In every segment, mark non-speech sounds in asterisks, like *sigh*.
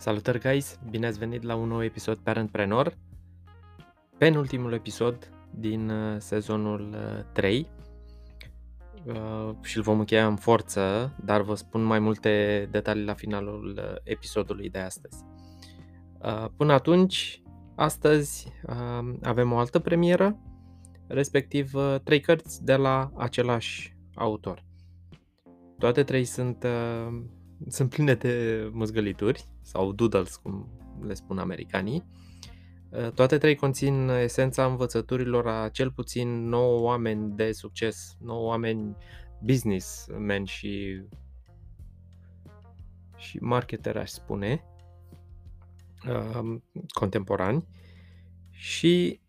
Salutări guys, bine ați venit la un nou episod Parentpreneur, penultimul episod din uh, sezonul 3 uh, uh, și îl vom încheia în forță, dar vă spun mai multe detalii la finalul episodului de astăzi. Până atunci, astăzi avem o altă premieră, respectiv trei cărți de la același autor. Toate trei sunt sunt pline de măzgălituri sau doodles, cum le spun americanii. Uh, toate trei conțin esența învățăturilor a cel puțin 9 oameni de succes, 9 oameni businessmen și și marketer, aș spune, uh, contemporani și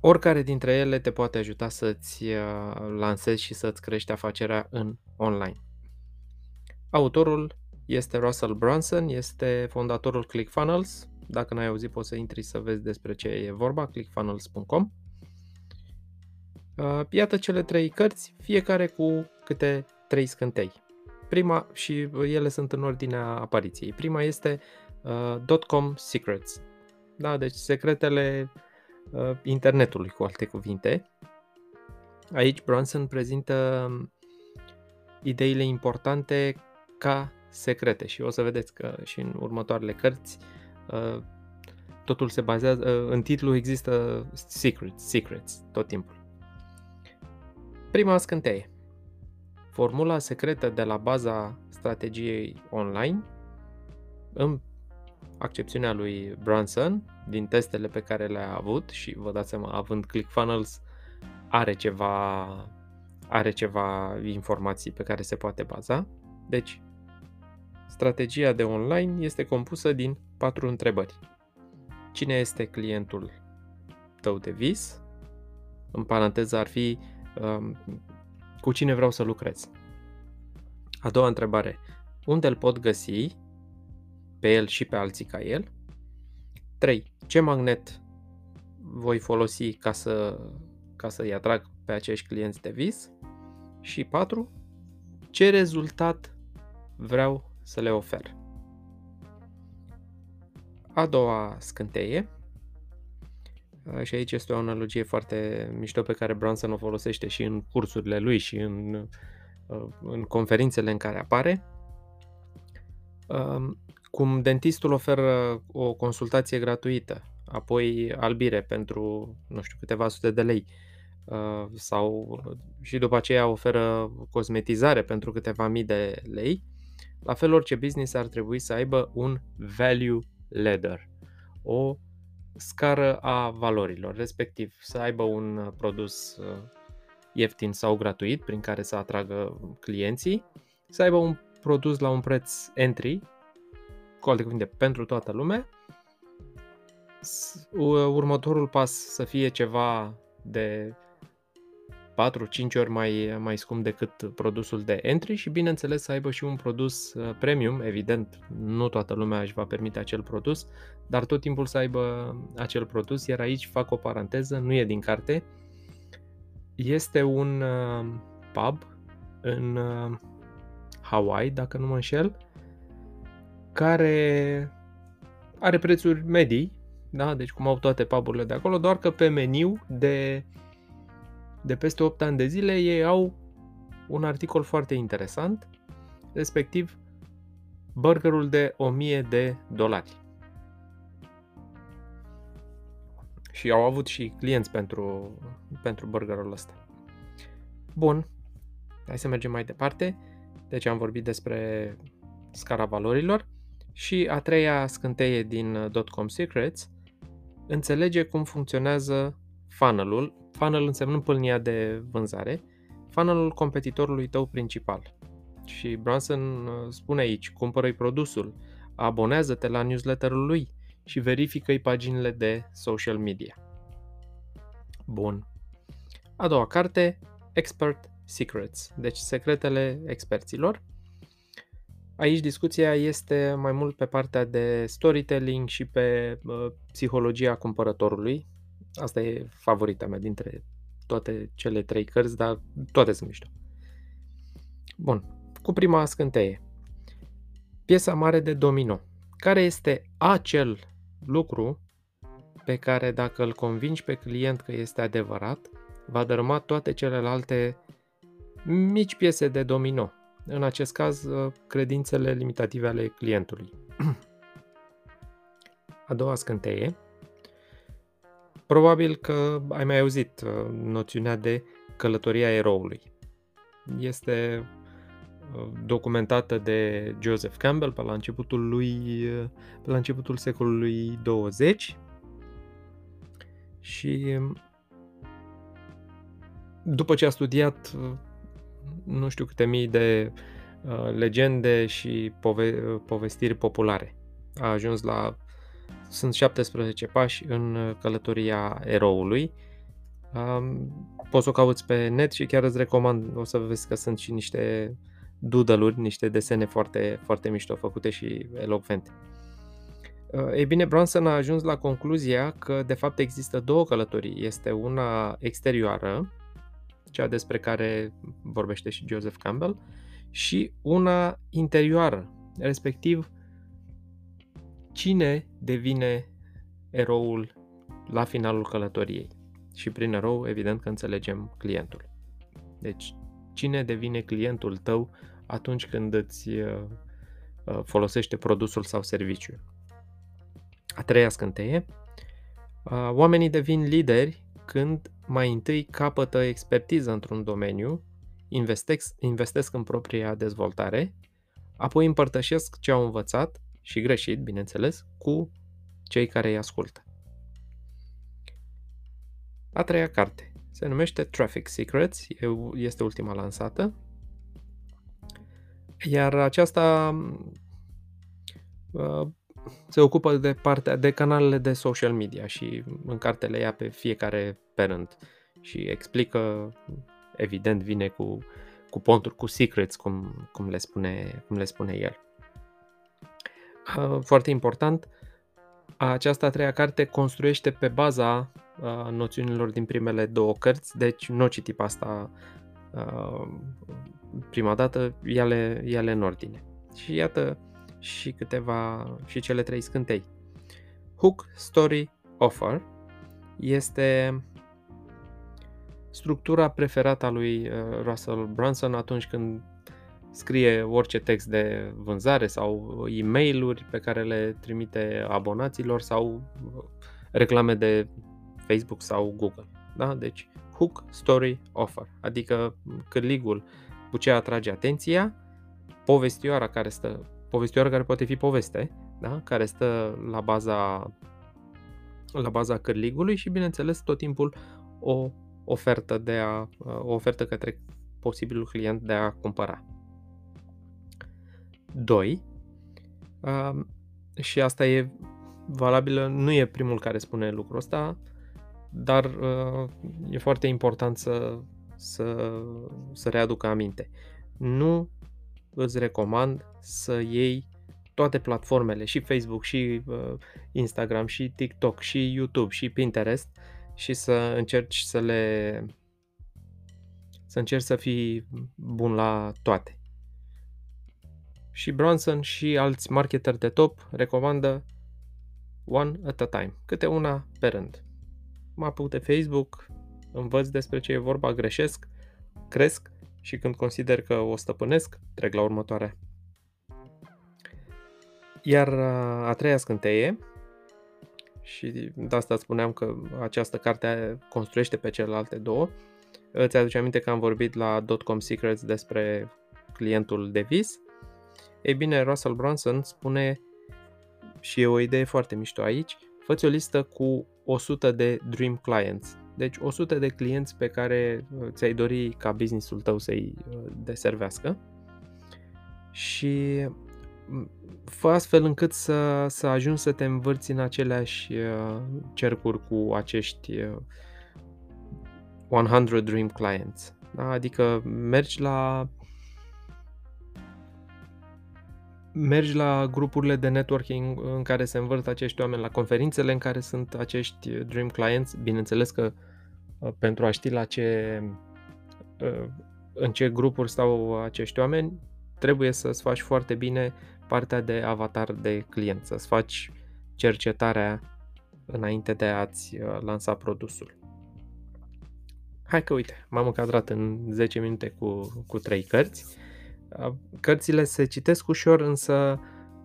oricare dintre ele te poate ajuta să-ți uh, lansezi și să-ți crești afacerea în online. Autorul este Russell Brunson, este fondatorul ClickFunnels. Dacă n-ai auzit, poți să intri să vezi despre ce e vorba, clickfunnels.com. Uh, iată cele trei cărți, fiecare cu câte trei scântei. Prima, și ele sunt în ordinea apariției. Prima este uh, .com Secrets. Da, deci secretele uh, internetului, cu alte cuvinte. Aici Brunson prezintă ideile importante ca secrete și o să vedeți că și în următoarele cărți uh, totul se bazează, uh, în titlu există secrets, secrets tot timpul. Prima scânteie. Formula secretă de la baza strategiei online, în accepțiunea lui Brunson, din testele pe care le-a avut și vă dați seama, având ClickFunnels, are ceva, are ceva informații pe care se poate baza. Deci, Strategia de online este compusă din patru întrebări. Cine este clientul tău de vis? În paranteză ar fi um, cu cine vreau să lucrez. A doua întrebare. Unde îl pot găsi pe el și pe alții ca el? 3. Ce magnet voi folosi ca să, ca să-i atrag pe acești clienți de vis? Și 4. Ce rezultat vreau să le ofer. A doua scânteie, și aici este o analogie foarte mișto pe care Bronson o folosește și în cursurile lui și în, în conferințele în care apare. Cum dentistul oferă o consultație gratuită, apoi albire pentru, nu știu, câteva sute de lei, sau și după aceea oferă cosmetizare pentru câteva mii de lei, la fel, orice business ar trebui să aibă un value ladder, o scară a valorilor, respectiv să aibă un produs uh, ieftin sau gratuit prin care să atragă clienții, să aibă un produs la un preț entry, cu alte cuvinte, pentru toată lumea, următorul pas să fie ceva de 4-5 ori mai, mai scump decât produsul de entry și bineînțeles să aibă și un produs uh, premium, evident, nu toată lumea își va permite acel produs, dar tot timpul să aibă acel produs, iar aici fac o paranteză, nu e din carte, este un uh, pub în uh, Hawaii, dacă nu mă înșel, care are prețuri medii, da? deci cum au toate puburile de acolo, doar că pe meniu de de peste 8 ani de zile, ei au un articol foarte interesant, respectiv burgerul de 1000 de dolari. Și au avut și clienți pentru, pentru burgerul ăsta. Bun, hai să mergem mai departe. Deci am vorbit despre scara valorilor și a treia scânteie din .com Secrets înțelege cum funcționează funnel-ul funnel însemnând pâlnia de vânzare, funnelul competitorului tău principal. Și Bronson uh, spune aici, cumpără-i produsul, abonează-te la newsletterul lui și verifică-i paginile de social media. Bun. A doua carte, Expert Secrets, deci secretele experților. Aici discuția este mai mult pe partea de storytelling și pe uh, psihologia cumpărătorului, Asta e favorita mea dintre toate cele trei cărți, dar toate sunt mișto. Bun, cu prima scânteie. Piesa mare de domino. care este acel lucru pe care dacă îl convingi pe client că este adevărat, va dărâma toate celelalte mici piese de domino. În acest caz, uh, credințele limitative ale clientului. *clears throat* A doua scânteie. Probabil că ai mai auzit uh, noțiunea de călătoria eroului. Este uh, documentată de Joseph Campbell pe la începutul lui pe la începutul secolului 20 și după ce a studiat nu știu câte mii de uh, legende și pove- povestiri populare. A ajuns la sunt 17 pași în călătoria eroului. Um, poți să o cauți pe net și chiar îți recomand, o să vezi că sunt și niște doodle niște desene foarte, foarte mișto făcute și elocvente. Uh, ei bine, Bronson a ajuns la concluzia că de fapt există două călătorii. Este una exterioară, cea despre care vorbește și Joseph Campbell, și una interioară, respectiv cine devine eroul la finalul călătoriei. Și prin erou, evident că înțelegem clientul. Deci, cine devine clientul tău atunci când îți uh, uh, folosește produsul sau serviciul. A treia scânteie. Uh, oamenii devin lideri când mai întâi capătă expertiză într-un domeniu, investesc, investesc în propria dezvoltare, apoi împărtășesc ce au învățat și greșit, bineînțeles, cu cei care îi ascultă. A treia carte se numește Traffic Secrets, este ultima lansată, iar aceasta uh, se ocupă de partea de canalele de social media și în carte le ia pe fiecare parent și explică, evident vine cu, cu ponturi, cu secrets, cum, cum, le spune, cum le spune el. Foarte important, această a treia carte construiește pe baza noțiunilor din primele două cărți, deci nu citi pe asta prima dată, ia-le, ia-le în ordine. Și iată, și câteva și cele trei scântei. Hook, Story, Offer este structura preferată a lui uh, Russell Brunson atunci când scrie orice text de vânzare sau e-mail-uri pe care le trimite abonaților sau reclame de Facebook sau Google. Da? Deci hook, story, offer, adică cârligul cu ce atrage atenția, povestioara care stă povestioară care poate fi poveste, da? care stă la baza, la baza cârligului și, bineînțeles, tot timpul o ofertă, de a, o ofertă către posibilul client de a cumpăra. 2. Uh, și asta e valabilă, nu e primul care spune lucrul ăsta, dar uh, e foarte important să, să, să readucă aminte. Nu îți recomand să iei toate platformele, și Facebook, și uh, Instagram, și TikTok, și YouTube, și Pinterest și să încerci să le să încerci să fii bun la toate. Și Bronson și alți marketeri de top recomandă one at a time, câte una pe rând. Mă apuc de Facebook, învăț despre ce e vorba, greșesc, cresc și când consider că o stăpânesc, trec la următoarea. Iar a treia scânteie, și de asta spuneam că această carte construiește pe celelalte două, îți aduce aminte că am vorbit la .com Secrets despre clientul de vis? Ei bine, Russell Brunson spune și e o idee foarte mișto aici, fă o listă cu 100 de dream clients deci 100 de clienți pe care uh, ți-ai dori ca businessul tău să-i uh, deservească și mm, fă astfel încât să, să ajungi să te învârți în aceleași uh, cercuri cu acești 100 dream clients. Da? Adică mergi la mergi la grupurile de networking în care se învârt acești oameni, la conferințele în care sunt acești dream clients, bineînțeles că uh, pentru a ști la ce, uh, în ce grupuri stau acești oameni, trebuie să-ți faci foarte bine partea de avatar de client, să-ți faci cercetarea înainte de a-ți uh, lansa produsul. Hai că uite, m-am încadrat în 10 minute cu, cu 3 cărți. Uh, cărțile se citesc ușor, însă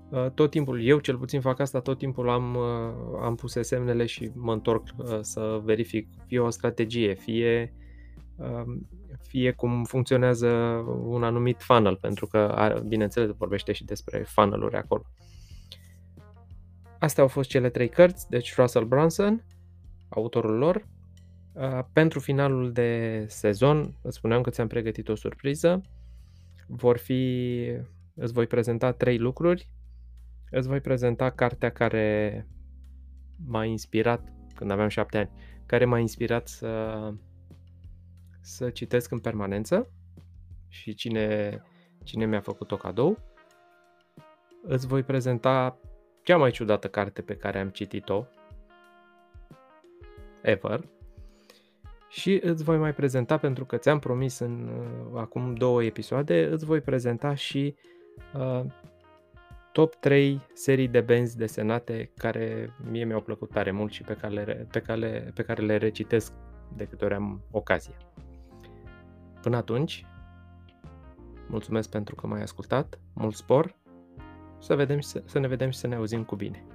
uh, tot timpul, eu cel puțin fac asta, tot timpul am, am pus semnele și mă întorc să verific fie o strategie, fie um, fie cum funcționează un anumit funnel, pentru că, bineînțeles, vorbește și despre funnel-uri acolo. Astea au fost cele trei cărți, deci Russell Brunson, autorul lor. Pentru finalul de sezon, îți spuneam că ți-am pregătit o surpriză. Vor fi, îți voi prezenta trei lucruri. Îți voi prezenta cartea care m-a inspirat când aveam șapte ani, care m-a inspirat să să citesc în permanență și cine, cine mi-a făcut o cadou. Îți voi prezenta cea mai ciudată carte pe care am citit-o ever și îți voi mai prezenta, pentru că ți-am promis în uh, acum două episoade, îți voi prezenta și uh, top 3 serii de benzi desenate care mie mi-au plăcut tare mult și pe care le, pe care, pe care le recitesc de câte ori am ocazie. Până atunci, mulțumesc pentru că m-ai ascultat, mult spor, să, vedem, să ne vedem și să ne auzim cu bine.